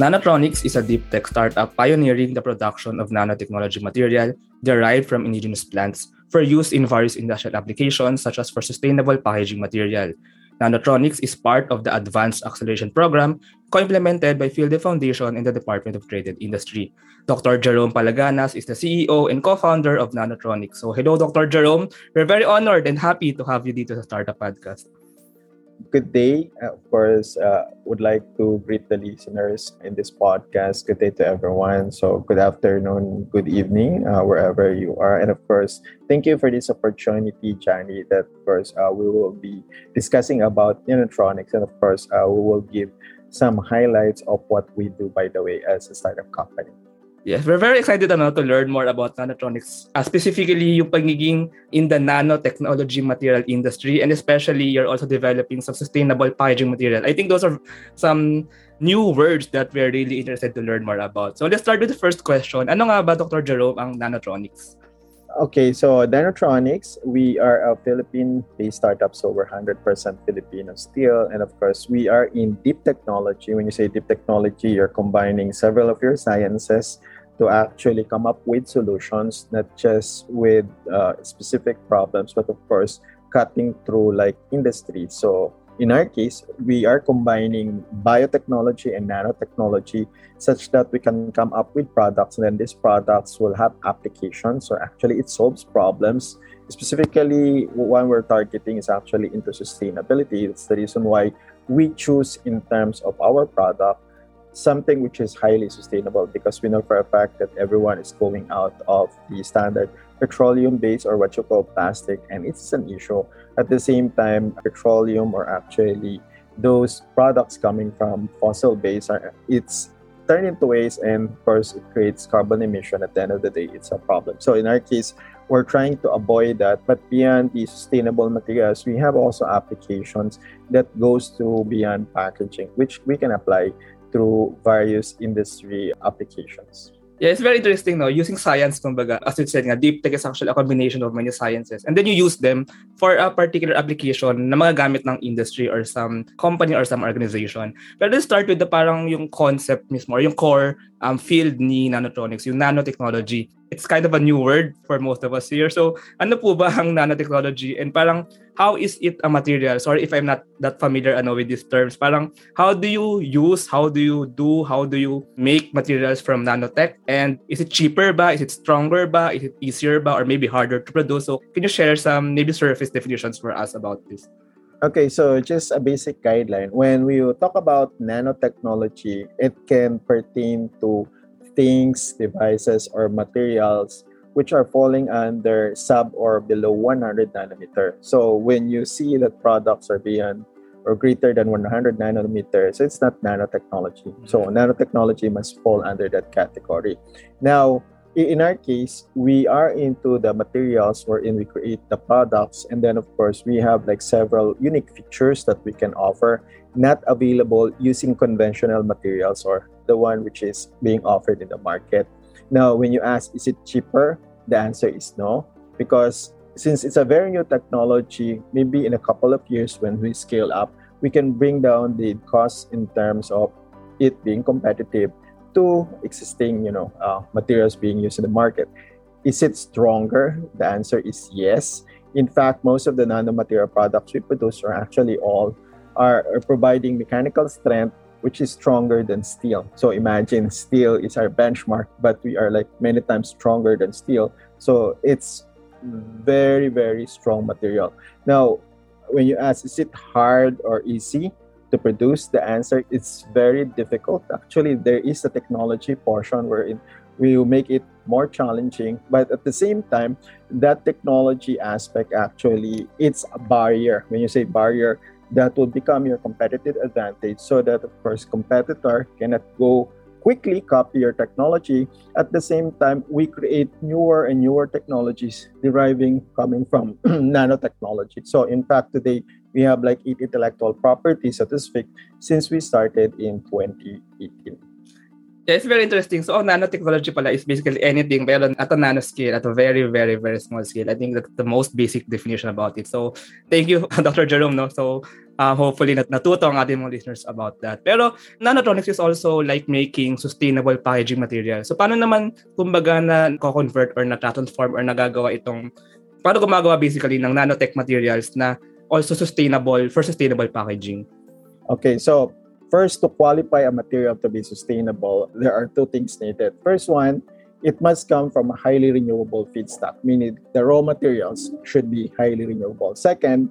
Nanotronics is a deep tech startup pioneering the production of nanotechnology material derived from indigenous plants for use in various industrial applications such as for sustainable packaging material. Nanotronics is part of the Advanced Acceleration Program co-implemented by Field Foundation and the Department of Trade and Industry. Dr. Jerome Palaganas is the CEO and co-founder of Nanotronics. So hello, Dr. Jerome. We're very honored and happy to have you dito sa Startup Podcast. Good day. Of course, uh, would like to greet the listeners in this podcast. Good day to everyone. So, good afternoon, good evening, uh, wherever you are. And of course, thank you for this opportunity, Johnny. That of course uh, we will be discussing about Nanotronics, and of course, uh, we will give some highlights of what we do. By the way, as a startup company. Yes, we're very excited ano, to learn more about nanotronics, uh, specifically yung pagiging in the nanotechnology material industry and especially you're also developing some sustainable packaging material. I think those are some new words that we're really interested to learn more about. So let's start with the first question. Ano nga ba, Dr. Jerome, ang nanotronics? Okay, so Nanotronics, we are a Philippine-based startup, so we're 100% Filipino still. And of course, we are in deep technology. When you say deep technology, you're combining several of your sciences to actually come up with solutions, not just with uh, specific problems, but of course, cutting through like industry. So in our case, we are combining biotechnology and nanotechnology such that we can come up with products, and then these products will have applications. So actually, it solves problems. Specifically, one we're targeting is actually into sustainability. It's the reason why we choose in terms of our product something which is highly sustainable because we know for a fact that everyone is going out of the standard petroleum based or what you call plastic and it's an issue. At the same time petroleum or actually those products coming from fossil based are it's turned into waste and of course it creates carbon emission at the end of the day. It's a problem. So in our case we're trying to avoid that but beyond the sustainable materials we have also applications that goes to beyond packaging which we can apply through various industry applications. Yeah, it's very interesting, no? Using science, kumbaga, as you said nga, deep tech is actually a combination of many sciences. And then you use them for a particular application na mga gamit ng industry or some company or some organization. But let's start with the parang yung concept mismo, or yung core um, field ni nanotronics, yung nanotechnology it's kind of a new word for most of us here. So, ano po ba ang nanotechnology? And parang, how is it a material? Sorry if I'm not that familiar ano, with these terms. Parang, how do you use, how do you do, how do you make materials from nanotech? And is it cheaper ba? Is it stronger ba? Is it easier ba? Or maybe harder to produce? So, can you share some maybe surface definitions for us about this? Okay, so just a basic guideline. When we talk about nanotechnology, it can pertain to things, devices, or materials which are falling under sub or below 100 nanometer. So when you see that products are beyond or greater than 100 nanometers, it's not nanotechnology. So mm-hmm. nanotechnology must fall under that category. Now, in our case, we are into the materials wherein we create the products, and then of course we have like several unique features that we can offer, not available using conventional materials or the one which is being offered in the market. Now, when you ask, is it cheaper? The answer is no, because since it's a very new technology, maybe in a couple of years when we scale up, we can bring down the cost in terms of it being competitive to existing, you know, uh, materials being used in the market. Is it stronger? The answer is yes. In fact, most of the nanomaterial products we produce are actually all are, are providing mechanical strength which is stronger than steel. So imagine steel is our benchmark, but we are like many times stronger than steel. So it's very, very strong material. Now, when you ask, is it hard or easy to produce? The answer is very difficult. Actually, there is a technology portion wherein we will make it more challenging but at the same time that technology aspect actually it's a barrier when you say barrier that will become your competitive advantage so that of course competitor cannot go quickly copy your technology at the same time we create newer and newer technologies deriving coming from nanotechnology so in fact today we have like eight intellectual properties so to speak since we started in 2018 Yeah, it's very interesting. So, oh, nanotechnology pala is basically anything pero at a nanoscale, at a very, very, very small scale. I think that's the most basic definition about it. So, thank you, Dr. Jerome. No? So, um, hopefully nat natuto ang ating mga listeners about that. Pero nanotronics is also like making sustainable packaging material. So paano naman kumbaga na co-convert or na-transform or nagagawa itong paano gumagawa basically ng nanotech materials na also sustainable for sustainable packaging? Okay, so first to qualify a material to be sustainable, there are two things needed. First one, it must come from a highly renewable feedstock, meaning the raw materials should be highly renewable. Second,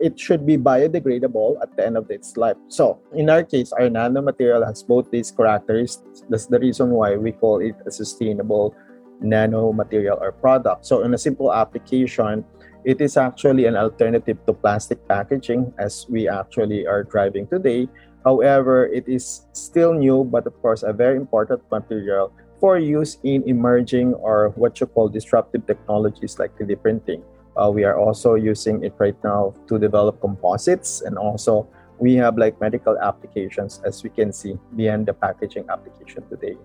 it should be biodegradable at the end of its life. So, in our case, our nanomaterial has both these characteristics. That's the reason why we call it a sustainable nanomaterial or product. So, in a simple application, it is actually an alternative to plastic packaging as we actually are driving today. However, it is still new, but of course, a very important material for use in emerging or what you call disruptive technologies like 3D printing. Uh, we are also using it right now to develop composites and also we have like medical applications as we can see beyond the packaging application today.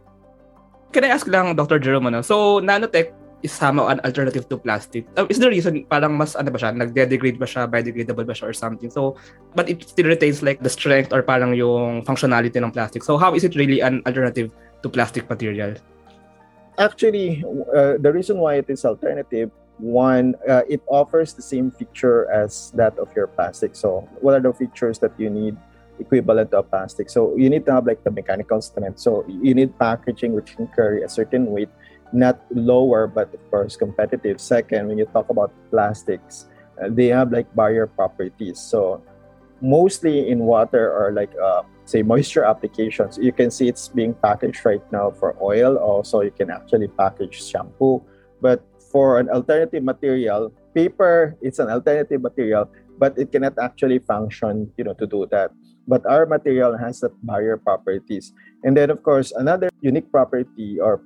Can I ask lang, Dr. Jerome, ano? so nanotech is somehow an alternative to plastic. Uh, is the reason parang mas ano ba siya, nagde-degrade ba siya, biodegradable ba siya or something. So, but it still retains like the strength or parang yung functionality ng plastic. So, how is it really an alternative to plastic material? Actually, uh, the reason why it is alternative, one, uh, it offers the same feature as that of your plastic. So, what are the features that you need equivalent to a plastic? So, you need to have like the mechanical strength. So, you need packaging which can carry a certain weight, not lower, but of course competitive. Second, when you talk about plastics, uh, they have like barrier properties. So, mostly in water or like uh, say moisture applications you can see it's being packaged right now for oil also you can actually package shampoo but for an alternative material. Paper it's an alternative material but it cannot actually function you know to do that. But our material has the barrier properties. And then of course another unique property or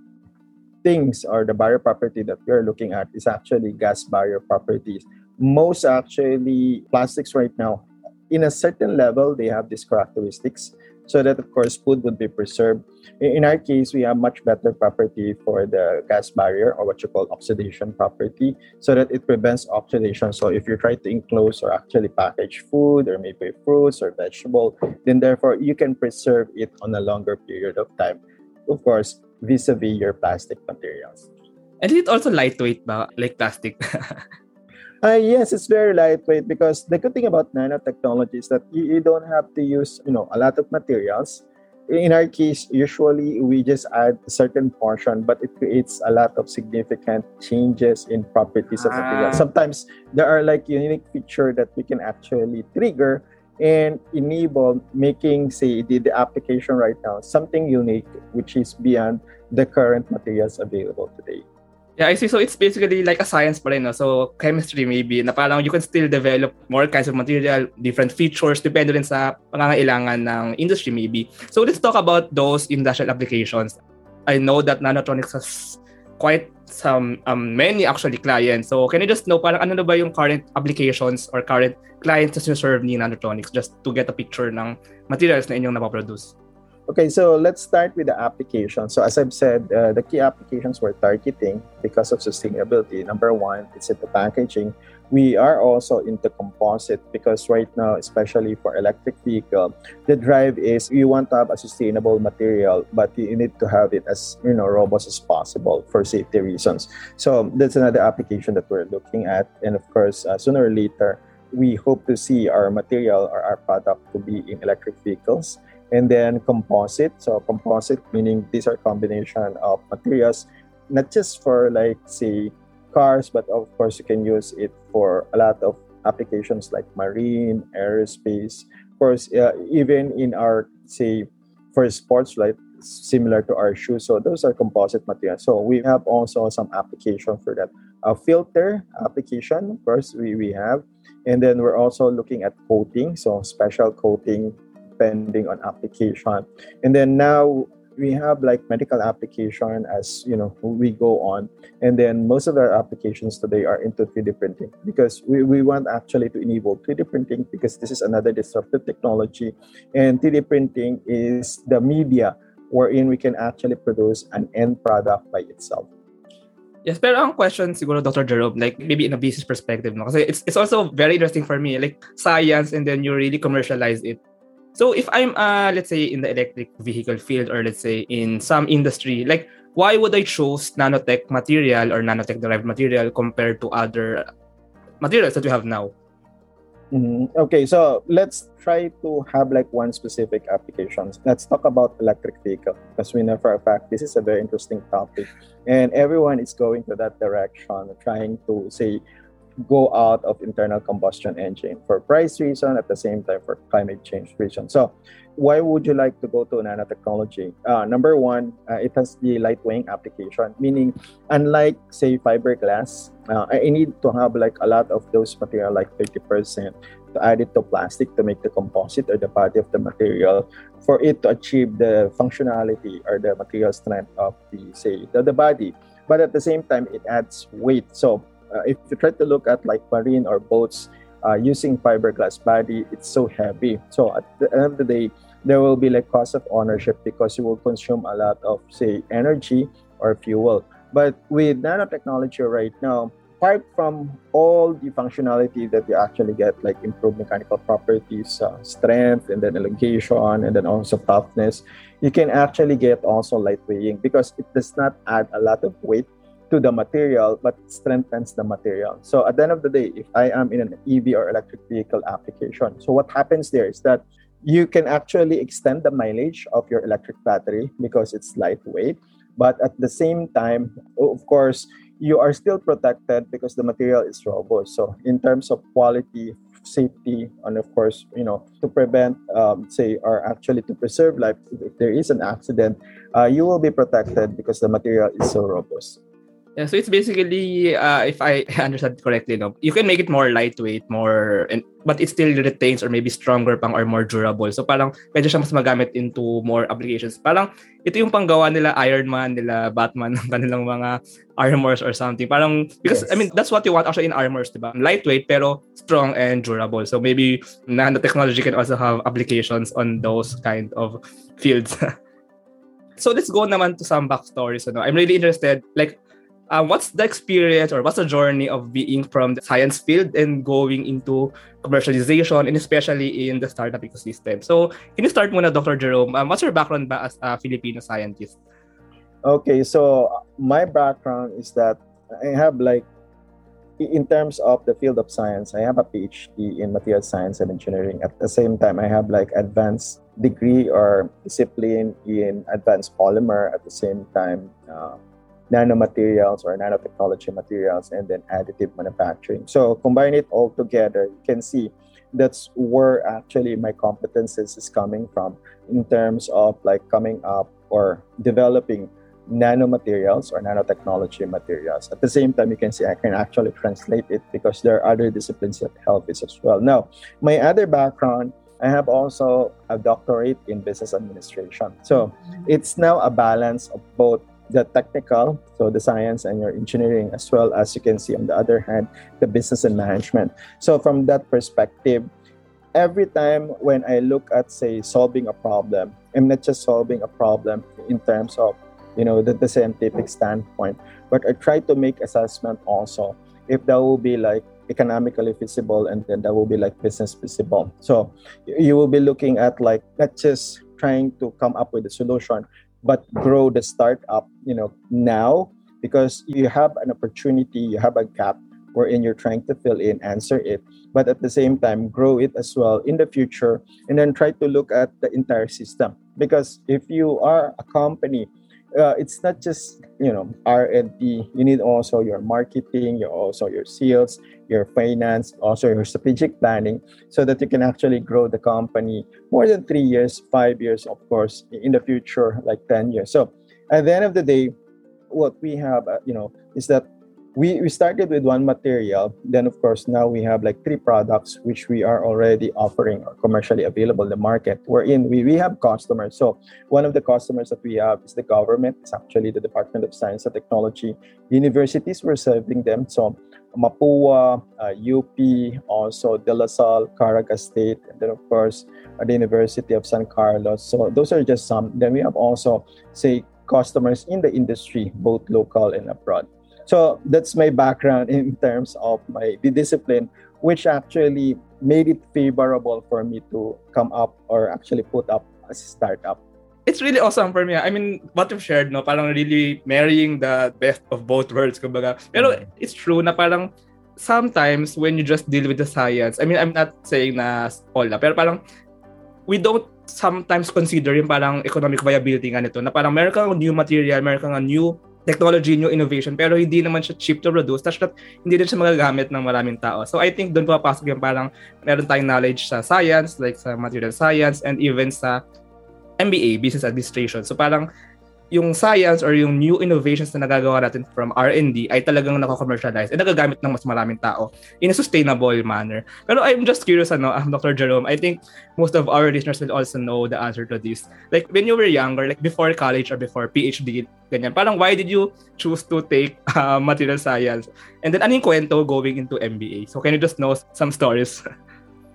things or the barrier property that we're looking at is actually gas barrier properties. Most actually plastics right now in a certain level, they have these characteristics so that, of course, food would be preserved. In our case, we have much better property for the gas barrier or what you call oxidation property so that it prevents oxidation. So if you try to enclose or actually package food or maybe fruits or vegetable, then therefore you can preserve it on a longer period of time. Of course, vis-a-vis your plastic materials. And is it also lightweight ba, like plastic? Uh, yes, it's very lightweight because the good thing about nanotechnology is that you, you don't have to use, you know, a lot of materials. In our case, usually we just add a certain portion, but it creates a lot of significant changes in properties of material. Ah. Sometimes there are like unique feature that we can actually trigger and enable making, say, the, the application right now something unique, which is beyond the current materials available today. Yeah, I see. So it's basically like a science pa rin, no? So chemistry maybe, na parang you can still develop more kinds of material, different features, depende rin sa pangangailangan ng industry maybe. So let's talk about those industrial applications. I know that Nanotronics has quite some, um, many actually clients. So can you just know parang ano na ba yung current applications or current clients na serve ni Nanotronics just to get a picture ng materials na inyong napaproduce? Okay, so let's start with the application. So as I've said, uh, the key applications we're targeting because of sustainability. Number one, it's in the packaging. We are also into composite because right now, especially for electric vehicle, the drive is you want to have a sustainable material, but you need to have it as you know robust as possible for safety reasons. So that's another application that we're looking at, and of course, uh, sooner or later, we hope to see our material or our product to be in electric vehicles and then composite. So composite meaning these are combination of materials not just for like say cars but of course you can use it for a lot of applications like marine aerospace. Of course uh, even in our say for sports like similar to our shoes. So those are composite materials. So we have also some application for that. A filter application of course we, we have. And then we're also looking at coating. So special coating depending on application. And then now we have like medical application as you know we go on and then most of our applications today are into 3d printing because we, we want actually to enable 3d printing because this is another disruptive technology and 3d printing is the media wherein we can actually produce an end product by itself Yes, pero ang question siguro, Dr. Jerome, like maybe in a business perspective, no? Kasi it's, it's also very interesting for me, like science and then you really commercialize it. So if I'm, uh, let's say, in the electric vehicle field or let's say in some industry, like why would I choose nanotech material or nanotech derived material compared to other materials that we have now? Mm-hmm. Okay, so let's try to have like one specific applications. Let's talk about electric vehicle because we know for a fact this is a very interesting topic, and everyone is going to that direction, trying to say go out of internal combustion engine for price reason at the same time for climate change reason. So why would you like to go to nanotechnology? Uh, number one, uh, it has the lightweighting application, meaning unlike say fiberglass, uh, I need to have like a lot of those material, like 30%, to add it to plastic to make the composite or the body of the material for it to achieve the functionality or the material strength of the say the, the body. But at the same time, it adds weight. So if you try to look at like marine or boats uh, using fiberglass body, it's so heavy. So at the end of the day, there will be like cost of ownership because you will consume a lot of say energy or fuel. But with nanotechnology right now, apart from all the functionality that you actually get, like improved mechanical properties, uh, strength, and then elongation, and then also toughness, you can actually get also lightweighting because it does not add a lot of weight to the material but strengthens the material. So at the end of the day if i am in an ev or electric vehicle application so what happens there is that you can actually extend the mileage of your electric battery because it's lightweight but at the same time of course you are still protected because the material is robust. So in terms of quality safety and of course you know to prevent um, say or actually to preserve life if there is an accident uh, you will be protected because the material is so robust Yeah, so it's basically, uh, if I understand correctly, no, you can make it more lightweight, more, and, but it still retains or maybe stronger pang or more durable. So parang medyo siya mas magamit into more applications. Parang ito yung panggawa nila Iron Man, nila Batman, ng kanilang mga armors or something. Parang, because, yes. I mean, that's what you want actually in armors, diba? Lightweight, pero strong and durable. So maybe nanotechnology can also have applications on those kind of fields. so let's go naman to some backstories. Ano? I'm really interested, like, uh, what's the experience or what's the journey of being from the science field and going into commercialization and especially in the startup ecosystem? So, can you start muna, Dr. Jerome? Um, what's your background ba as a Filipino scientist? Okay, so my background is that I have like, in terms of the field of science, I have a PhD in material science and engineering. At the same time, I have like advanced degree or discipline in advanced polymer. At the same time, uh, nanomaterials or nanotechnology materials and then additive manufacturing. So combine it all together, you can see that's where actually my competences is coming from in terms of like coming up or developing nanomaterials or nanotechnology materials. At the same time, you can see I can actually translate it because there are other disciplines that help this as well. Now, my other background, I have also a doctorate in business administration. So mm-hmm. it's now a balance of both the technical, so the science and your engineering, as well as you can see on the other hand, the business and management. So from that perspective, every time when I look at say solving a problem, I'm not just solving a problem in terms of you know the, the scientific standpoint, but I try to make assessment also if that will be like economically feasible and then that will be like business feasible. So you will be looking at like not just trying to come up with a solution, but grow the startup you know now because you have an opportunity you have a gap wherein you're trying to fill in answer it but at the same time grow it as well in the future and then try to look at the entire system. Because if you are a company uh, it's not just you know r&d you need also your marketing your also your sales your finance also your strategic planning so that you can actually grow the company more than three years five years of course in the future like 10 years. So at the end of the day what we have uh, you know is that we, we started with one material then of course now we have like three products which we are already offering or commercially available in the market. Wherein we, we have customers. So one of the customers that we have is the government. It's actually the department of science and technology. Universities we're serving them. So mapua uh, up also de la salle caraga state and then of course uh, the university of san carlos. So those are just some. Then we have also say customers in the industry both local and abroad So that's my background in terms of my the discipline, which actually made it favorable for me to come up or actually put up as a startup. It's really awesome for me. I mean, what you've shared, no, parang really marrying the best of both worlds, kumbaga. Pero mm. it's true na parang sometimes when you just deal with the science, I mean, I'm not saying na all na, pero parang we don't sometimes consider yung parang economic viability nga nito, na parang meron kang new material, meron kang new technology, new innovation, pero hindi naman siya cheap to produce, such that hindi din siya magagamit ng maraming tao. So I think doon papasok yung parang meron tayong knowledge sa science, like sa material science, and even sa MBA, Business Administration. So parang yung science or yung new innovations na nagagawa natin from R&D ay talagang nako-commercialize and nagagamit ng mas maraming tao in a sustainable manner. Pero I'm just curious, ano, um, Dr. Jerome, I think most of our listeners will also know the answer to this. Like, when you were younger, like before college or before PhD, ganyan, parang why did you choose to take uh, material science? And then, anong kwento going into MBA? So, can you just know some stories?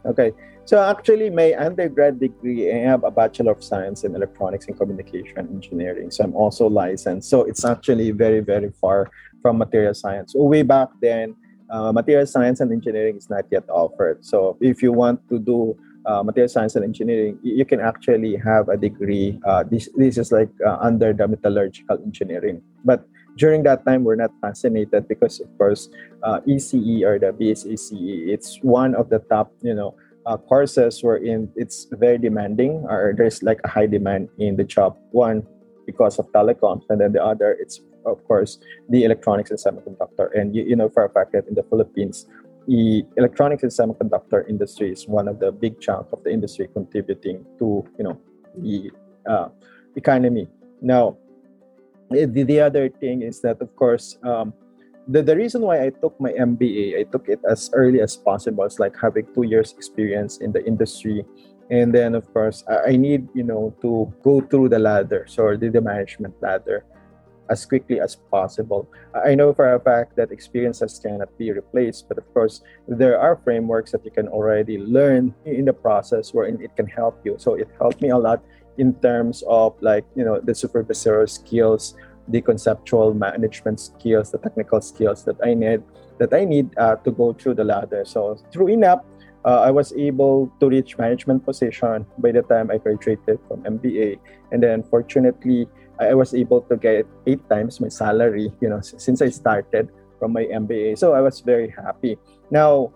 Okay. So actually, my undergrad degree, I have a Bachelor of Science in Electronics and Communication Engineering. So I'm also licensed. So it's actually very, very far from material science. So way back then, uh, material science and engineering is not yet offered. So if you want to do uh, material science and engineering, you can actually have a degree. Uh, this this is like uh, under the metallurgical engineering. But during that time, we're not fascinated because, of course, uh, ECE or the BSECE, it's one of the top, you know, uh, courses wherein it's very demanding or there's like a high demand in the job. One because of telecoms and then the other it's of course the electronics and semiconductor. And you, you know for a fact that in the philippines the electronics and semiconductor industry is one of the big chunk of the industry contributing to you know the uh, economy. Now the, the other thing is that of course um, the, the reason why I took my MBA, I took it as early as possible. It's like having two years experience in the industry. And then of course I, I need, you know, to go through the ladder, so the, the management ladder as quickly as possible. I know for a fact that experiences cannot be replaced, but of course, there are frameworks that you can already learn in the process where it can help you. So it helped me a lot in terms of like, you know, the supervisor skills, the conceptual management skills, the technical skills that I need that I need uh, to go through the ladder. So through INAP, uh, I was able to reach management position by the time I graduated from MBA, and then fortunately, I was able to get eight times my salary. You know, since I started from my MBA, so I was very happy. Now,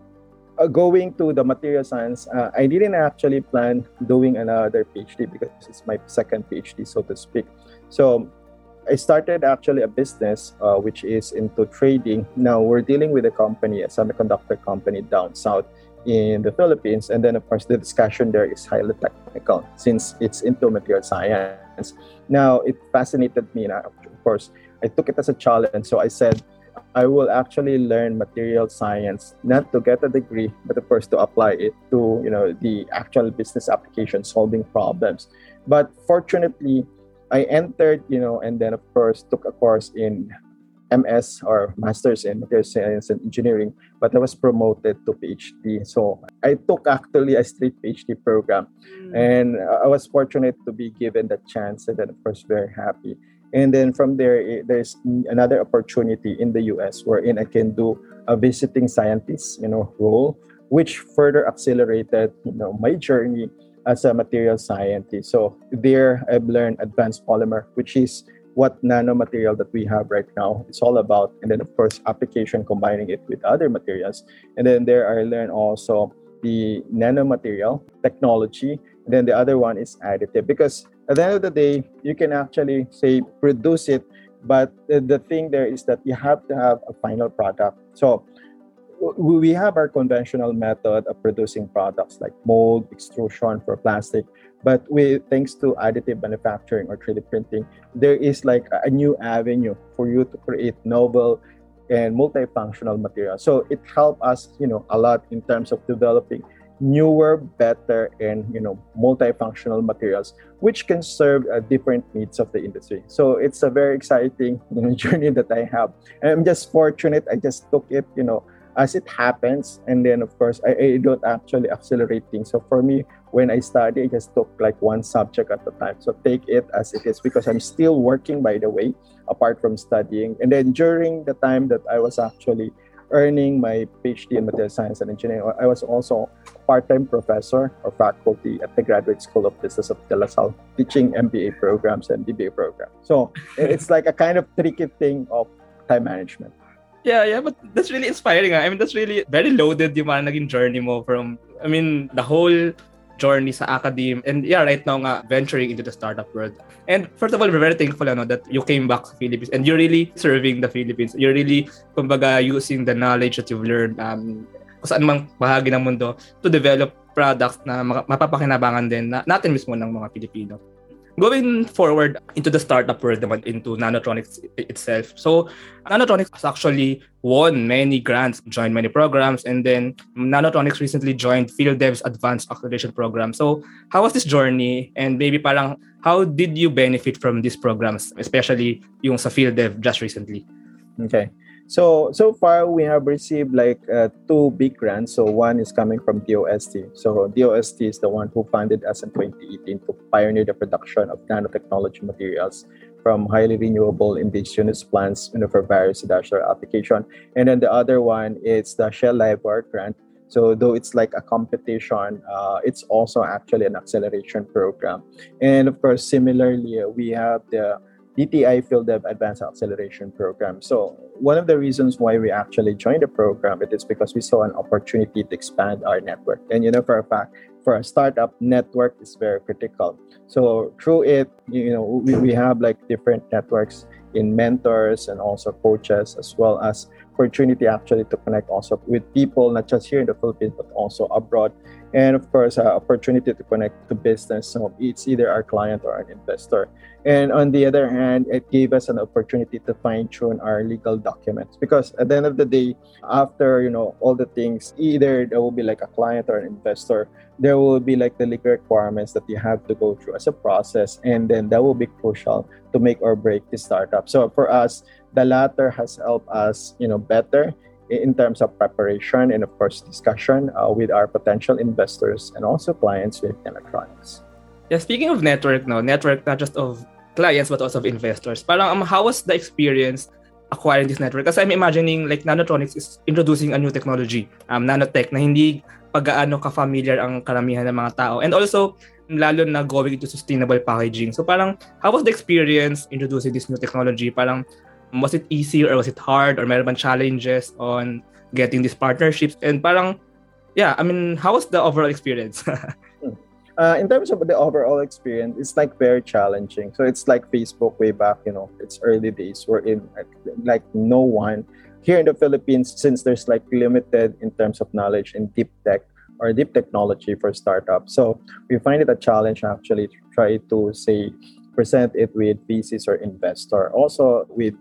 uh, going to the material science, uh, I didn't actually plan doing another PhD because it's my second PhD, so to speak. So I started actually a business uh, which is into trading. Now we're dealing with a company, a semiconductor company down south in the Philippines. And then, of course, the discussion there is highly technical since it's into material science. Now, it fascinated me. Now, of course, I took it as a challenge. So I said, I will actually learn material science, not to get a degree, but of course to apply it to you know the actual business application, solving problems. But fortunately, I entered, you know, and then of course took a course in MS or Masters in Material Science and Engineering, but I was promoted to PhD. So I took actually a straight PhD program, mm. and I was fortunate to be given that chance, and then of course very happy. And then from there, eh, there's another opportunity in the US wherein I can do a visiting scientist, you know, role, which further accelerated, you know, my journey as a material scientist. So there I've learned advanced polymer, which is what nanomaterial that we have right now it's all about. And then of course application combining it with other materials. And then there I learned also the nanomaterial technology. And then the other one is additive because at the end of the day, you can actually say produce it, but the, the thing there is that you have to have a final product. So we have our conventional method of producing products like mold, extrusion for plastic, but with thanks to additive manufacturing or 3D printing, there is like a new avenue for you to create novel and multifunctional materials. So it helped us, you know, a lot in terms of developing newer, better, and you know, multifunctional materials which can serve uh, different needs of the industry. So it's a very exciting you know, journey that I have. And I'm just fortunate. I just took it, you know, as it happens and then of course I, I, don't actually accelerate things so for me when i study i just took like one subject at a time so take it as it is because i'm still working by the way apart from studying. And then during the time that I was actually earning my PhD in material science and engineering, I was also part-time professor or faculty at the Graduate School of Business of De La Salle, teaching MBA programs and BBA programs. So it's like a kind of tricky thing of time management. Yeah, yeah, but that's really inspiring. I mean, that's really very loaded yung mga naging journey mo from, I mean, the whole journey sa academe and yeah right now nga venturing into the startup world. And first of all we're very thankful ano, that you came back to Philippines and you're really serving the Philippines. You're really kumbaga using the knowledge that you've learned um, kung saan mang bahagi ng mundo to develop products na mapapakinabangan din na, natin mismo ng mga Pilipino going forward into the startup world naman, into Nanotronics itself. So, Nanotronics has actually won many grants, joined many programs, and then Nanotronics recently joined FieldDev's Advanced Acceleration Program. So, how was this journey? And maybe parang, how did you benefit from these programs, especially yung sa FieldDev just recently? Okay. So so far we have received like uh, two big grants. So one is coming from DOST. So DOST is the one who funded us in 2018 to pioneer the production of nanotechnology materials from highly renewable indigenous plants you know, for various industrial application. And then the other one is the Shell LiveWire grant. So though it's like a competition, uh, it's also actually an acceleration program. And of course, similarly, we have the DTI FieldDev Advanced Acceleration Program. So one of the reasons why we actually joined the program it is because we saw an opportunity to expand our network. And you know, for a fact, for a startup, network is very critical. So through it, you know, we, we have like different networks in mentors and also coaches, as well as opportunity actually to connect also with people not just here in the Philippines but also abroad. And of course uh, opportunity to connect to business. So it's either our client or an investor. And on the other hand it gave us an opportunity to fine tune our legal documents. Because at the end of the day after you know all the things either there will be like a client or an investor there will be like the legal requirements that you have to go through as a process. And then that will be crucial to make or break the startup so for us the latter has helped us you know better in terms of preparation and of course discussion uh, with our potential investors and also clients with electronics. Yeah, speaking of network now, network not just of clients but also of investors. Parang um, how was the experience acquiring this network? Kasi I'm imagining like Nanotronics is introducing a new technology, um, nanotech na hindi pag-aano ka-familiar ang karamihan ng mga tao. And also, lalo na going into sustainable packaging. So parang, how was the experience introducing this new technology? Parang, was it easy or was it hard or meron challenges on getting these partnerships and parang yeah i mean how was the overall experience uh, in terms of the overall experience it's like very challenging so it's like facebook way back you know it's early days we're in like, like no one here in the philippines since there's like limited in terms of knowledge in deep tech or deep technology for startups so we find it a challenge actually to try to say present it with VCs or investor also with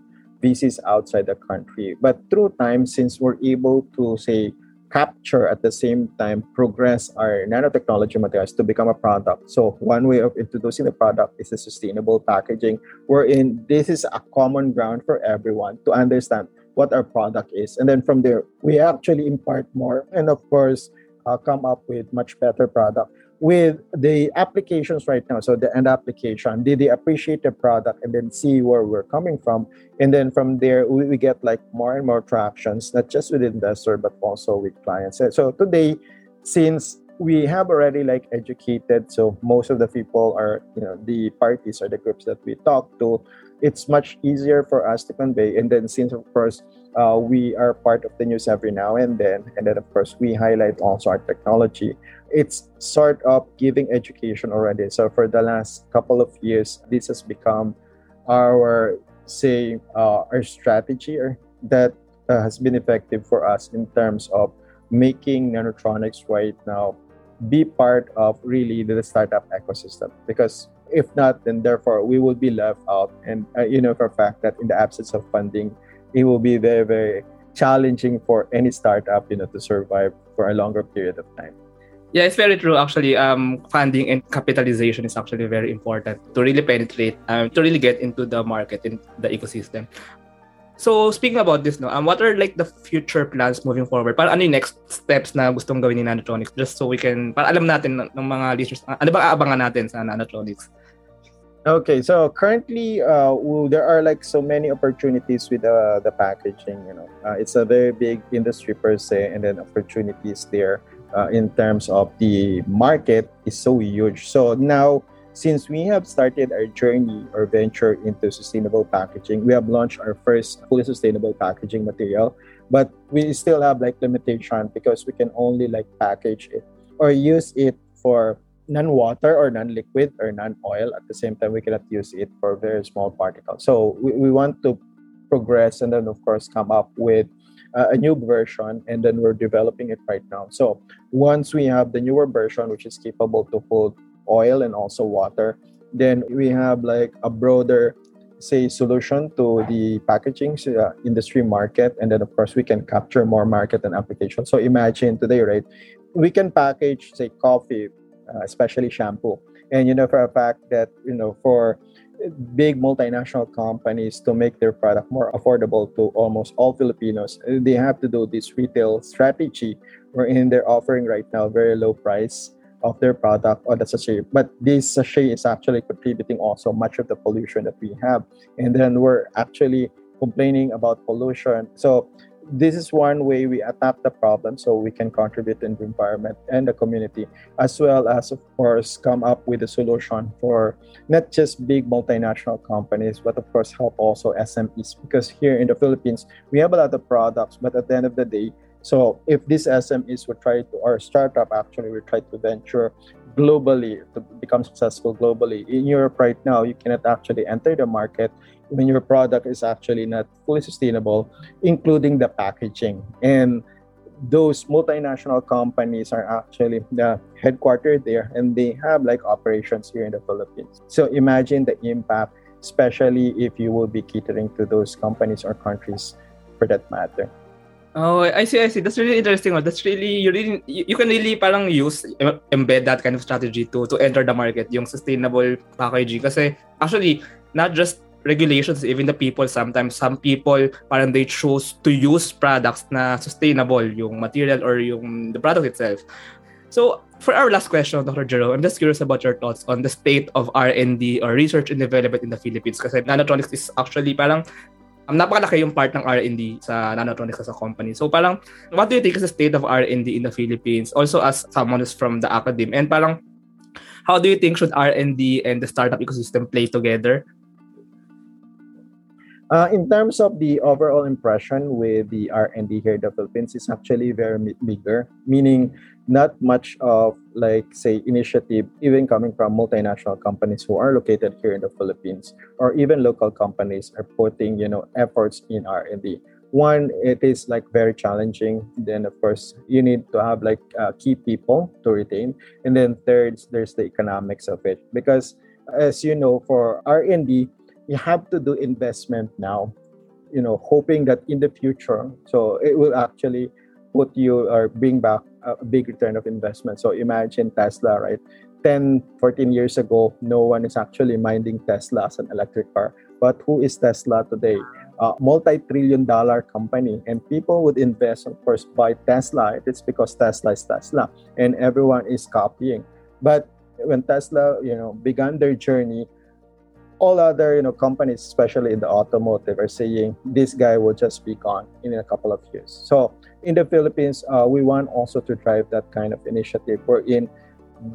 VCs outside the country. But through time, since we're able to say capture at the same time progress our nanotechnology materials to become a product. So one way of introducing the product is the sustainable packaging, wherein this is a common ground for everyone to understand what our product is. And then from there, we actually impart more and of course uh, come up with much better product with the applications right now, so the end application, did they appreciate the product and then see where we're coming from? And then from there, we, we get like more and more tractions, not just with investor, but also with clients. So today, since we have already like educated, so most of the people are, you know, the parties or the groups that we talk to, it's much easier for us to convey. And then since, of course, uh, we are part of the news every now and then. And then, of course, we highlight also our technology. It's sort of giving education already. So, for the last couple of years, this has become our, say, uh, our strategy that uh, has been effective for us in terms of making nanotronics right now be part of really the startup ecosystem. Because if not then therefore we will be left out. And uh, you know for a fact that in the absence of funding it will be very very challenging for any startup you know to survive for a longer period of time. Yeah it's very true actually. Um, funding and capitalization is actually very important to really penetrate um, to really get into the market in the ecosystem so speaking about this no um, what are like the future plans moving forward para ano yung next steps na gustong gawin ni Nanotronics just so we can para alam natin ng mga listeners ano ba aabangan natin sa Nanotronics Okay, so currently, uh, well, there are like so many opportunities with uh, the packaging. You know, uh, it's a very big industry per se, and then opportunities there uh, in terms of the market is so huge. So now, since we have started our journey or venture into sustainable packaging, we have launched our first fully sustainable packaging material, but we still have like limitation because we can only like package it or use it for non-water or non-liquid or non-oil. At the same time we cannot use it for very small particles so we, we want to progress and then of course come up with uh, a new version and then we're developing it right now. So once we have the newer version which is capable to hold oil and also water then we have like a broader say solution to the packaging uh, industry market and then of course we can capture more market and application so imagine today right we can package say coffee uh, especially shampoo. And you know for a fact that you know for big multinational companies to make their product more affordable to almost all Filipinos, they have to do this retail strategy wherein they're offering right now very low price of their product or the sachet. But this sachet is actually contributing also much of the pollution that we have. And then we're actually complaining about pollution. So this is one way we attack the problem so we can contribute in the environment and the community as well as of course come up with a solution for not just big multinational companies but of course help also smes because here in the philippines we have a lot of products but at the end of the day so if these smes would try to or startup actually will try to venture globally to become successful globally in europe right now you cannot actually enter the market when your product is actually not fully sustainable, including the packaging. And those multinational companies are actually the headquartered there and they have like operations here in the Philippines. So imagine the impact, especially if you will be catering to those companies or countries for that matter. Oh, I see, I see. That's really interesting. That's really you really you can really parang use embed that kind of strategy to to enter the market, yung sustainable packaging. Kasi actually not just regulations, even the people, sometimes some people, parang they choose to use products na sustainable, yung material or yung the product itself. So, for our last question, Dr. Jerome, I'm just curious about your thoughts on the state of R&D or research and development in the Philippines. Kasi Nanotronics is actually parang um, napakalaki yung part ng R&D sa Nanotronics as a company. So parang, what do you think is the state of R&D in the Philippines? Also as someone who's from the academy. And parang, how do you think should R&D and the startup ecosystem play together uh, in terms of the overall impression with the R&D here in the Philippines, it's actually very bigger, meaning not much of like say initiative even coming from multinational companies who are located here in the Philippines or even local companies are putting you know efforts in R&D. One, it is like very challenging. Then of course you need to have like uh, key people to retain, and then third, there's the economics of it because as you know for R&D you have to do investment now you know hoping that in the future so it will actually put you or bring back a big return of investment. So imagine tesla right? 10 14 years ago no one is actually minding tesla as an electric car. But who is tesla today? A multi-trillion dollar company and people would invest of course buy tesla it's because tesla is tesla and everyone is copying. But when tesla you know began their journey all other you know companies especially in the automotive are saying this guy will just be gone in a couple of years. So in the philippines uh, we want also to drive that kind of initiative. Wherein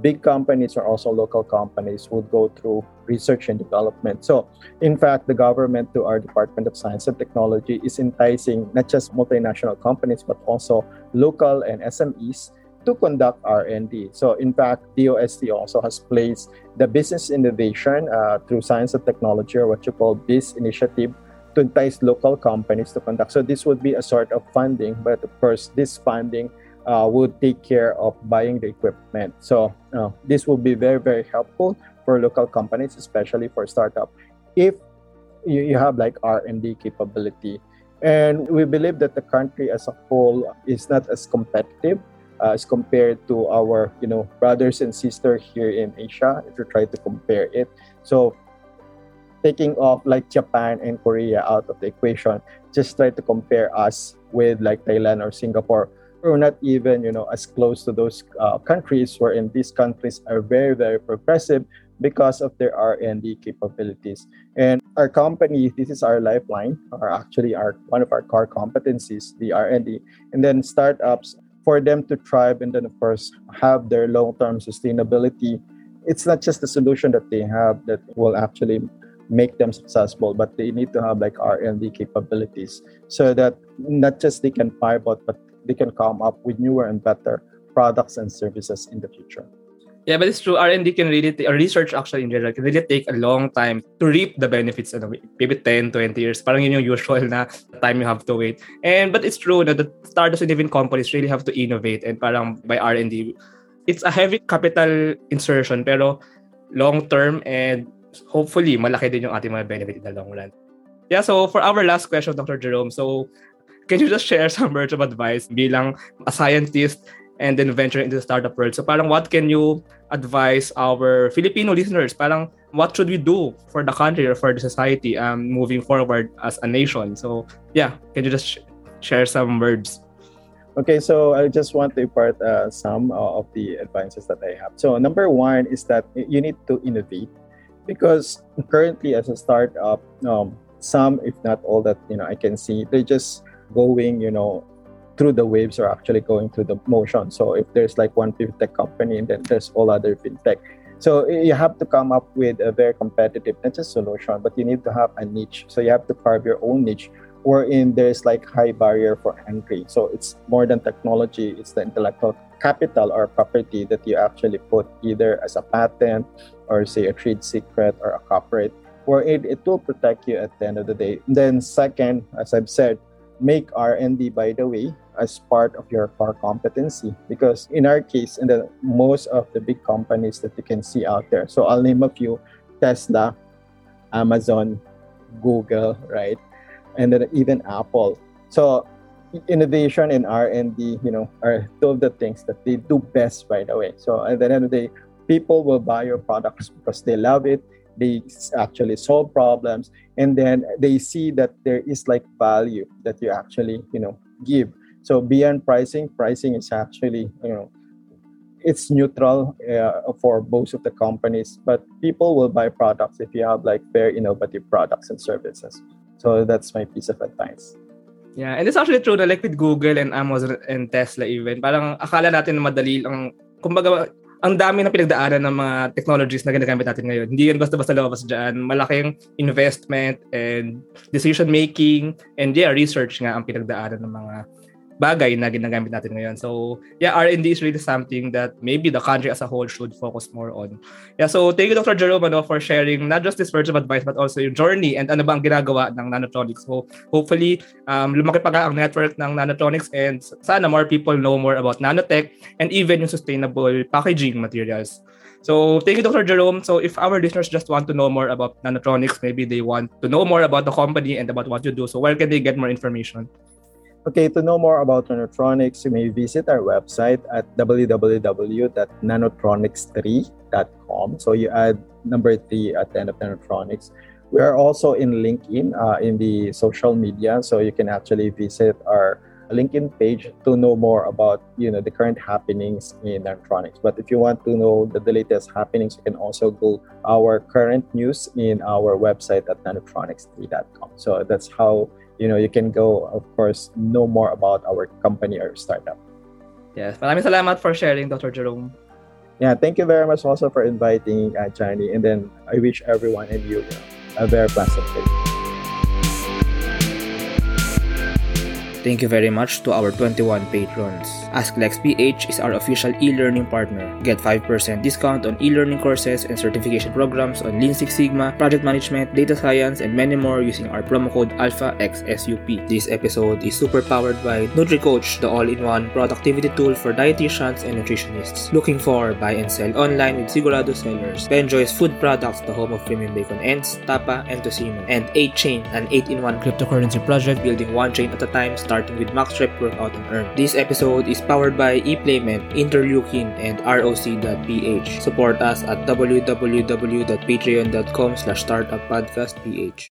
big companies or also local companies would go through research and development. So in fact the government to our department of science and technology is enticing not just multinational companies but also local and smes to conduct R&D. So in fact, DOST also has placed the business innovation uh, through science and technology or what you call BIS initiative to entice local companies to conduct. So this would be a sort of funding, but of course this funding uh, would take care of buying the equipment. So uh, this will be very, very helpful for local companies, especially for startup. If you, you have like R&D capability, and we believe that the country as a whole is not as competitive uh, as compared to our you know brothers and sisters here in Asia if you try to compare it so taking off like Japan and Korea out of the equation just try to compare us with like Thailand or Singapore we're not even you know as close to those uh, countries wherein these countries are very very progressive because of their R&D capabilities. And our company, this is our lifeline, or actually our one of our core competencies, the R&D. And then startups, for them to thrive and then of course have their long-term sustainability, it's not just the solution that they have that will actually make them successful, but they need to have like R&D capabilities so that not just they can pivot, but they can come up with newer and better products and services in the future. Yeah, but it's true. R&D can really, take, or research actually in general, can really take a long time to reap the benefits. Ano, maybe 10, 20 years. Parang yun yung usual na time you have to wait. And But it's true na the startups and even companies really have to innovate and parang by R&D, it's a heavy capital insertion pero long term and hopefully malaki din yung ating mga benefit in the long run. Yeah, so for our last question, Dr. Jerome, so can you just share some words of advice bilang a scientist and then venture into the startup world. So parang what can you advise our Filipino listeners? Parang what should we do for the country or for the society um, moving forward as a nation? So yeah, can you just sh- share some words? Okay, so I just want to impart uh, some uh, of the advices that I have. So number one is that you need to innovate because currently as a startup, um, some if not all that you know I can see, they're just going you know through the waves are actually going through the motion. So if there's like one fintech company then there's all other fintech. So you have to come up with a very competitive, just solution, but you need to have a niche. So you have to carve your own niche wherein there's like high barrier for entry. So it's more than technology, it's the intellectual capital or property that you actually put either as a patent or say a trade secret or a copyright where it, it will protect you at the end of the day. Then second, as I've said, make R&D by the way as part of your core competency. Because in our case in the most of the big companies that you can see out there so i'll name a few tesla amazon google right? And then even apple. So innovation and r&d you know are two of the things that they do best by the way. so at the end of the day people will buy your products because they love it they actually solve problems and then they see that there is like value that you actually you know give so beyond pricing, pricing is actually you know it's neutral uh, for both of the companies, but people will buy products if you have like very innovative products and services. So that's my piece of advice. Yeah, and it's actually true like with Google and Amazon and Tesla even, parang akala natin na madali lang, kumbaga, ang dami ng pinagdaanan ng mga technologies na ginagamit natin ngayon. Hindi yan basta-basta lumabas dyan. Malaking investment and decision making and yeah, research nga ang pinagdaanan ng mga bagay na ginagamit natin ngayon. So, yeah, R&D is really something that maybe the country as a whole should focus more on. Yeah, so thank you Dr. Jerome ano, for sharing not just this words of advice but also your journey and ano ba ang ginagawa ng Nanotronics. So, hopefully, um, lumaki pa ang network ng Nanotronics and sana more people know more about nanotech and even yung sustainable packaging materials. So, thank you, Dr. Jerome. So, if our listeners just want to know more about Nanotronics, maybe they want to know more about the company and about what you do. So, where can they get more information? Okay, to know more about nanotronics, you may visit our website at www.nanotronics3.com. So you add number three at the end of nanotronics. We are also in LinkedIn uh, in the social media, so you can actually visit our LinkedIn page to know more about you know the current happenings in nanotronics. But if you want to know the, the latest happenings, you can also go our current news in our website at nanotronics3.com. So that's how you know, you can go, of course, know more about our company or startup. Yes. Maraming salamat for sharing, Dr. Jerome. Yeah, thank you very much also for inviting uh, Johnny. And then I wish everyone and you, you know, a very pleasant day. Thank you very much to our 21 patrons. AskLex PH is our official e-learning partner. Get 5% discount on e-learning courses and certification programs on Lean Six Sigma, project management, data science, and many more using our promo code ALPHAXSUP. This episode is super powered by NutriCoach, the all-in-one productivity tool for dietitians and nutritionists. Looking for buy and sell online with Sigurado sellers. Benjoy's food products, the home of premium bacon ends, tapa, and tocino. And 8chain, an 8-in-1 cryptocurrency project building one chain at a time starting with Max Rep Workout and Earn. This episode is powered by ePlayment, Interleukin, and ROC.ph. Support us at www.patreon.com slash startuppodcastph.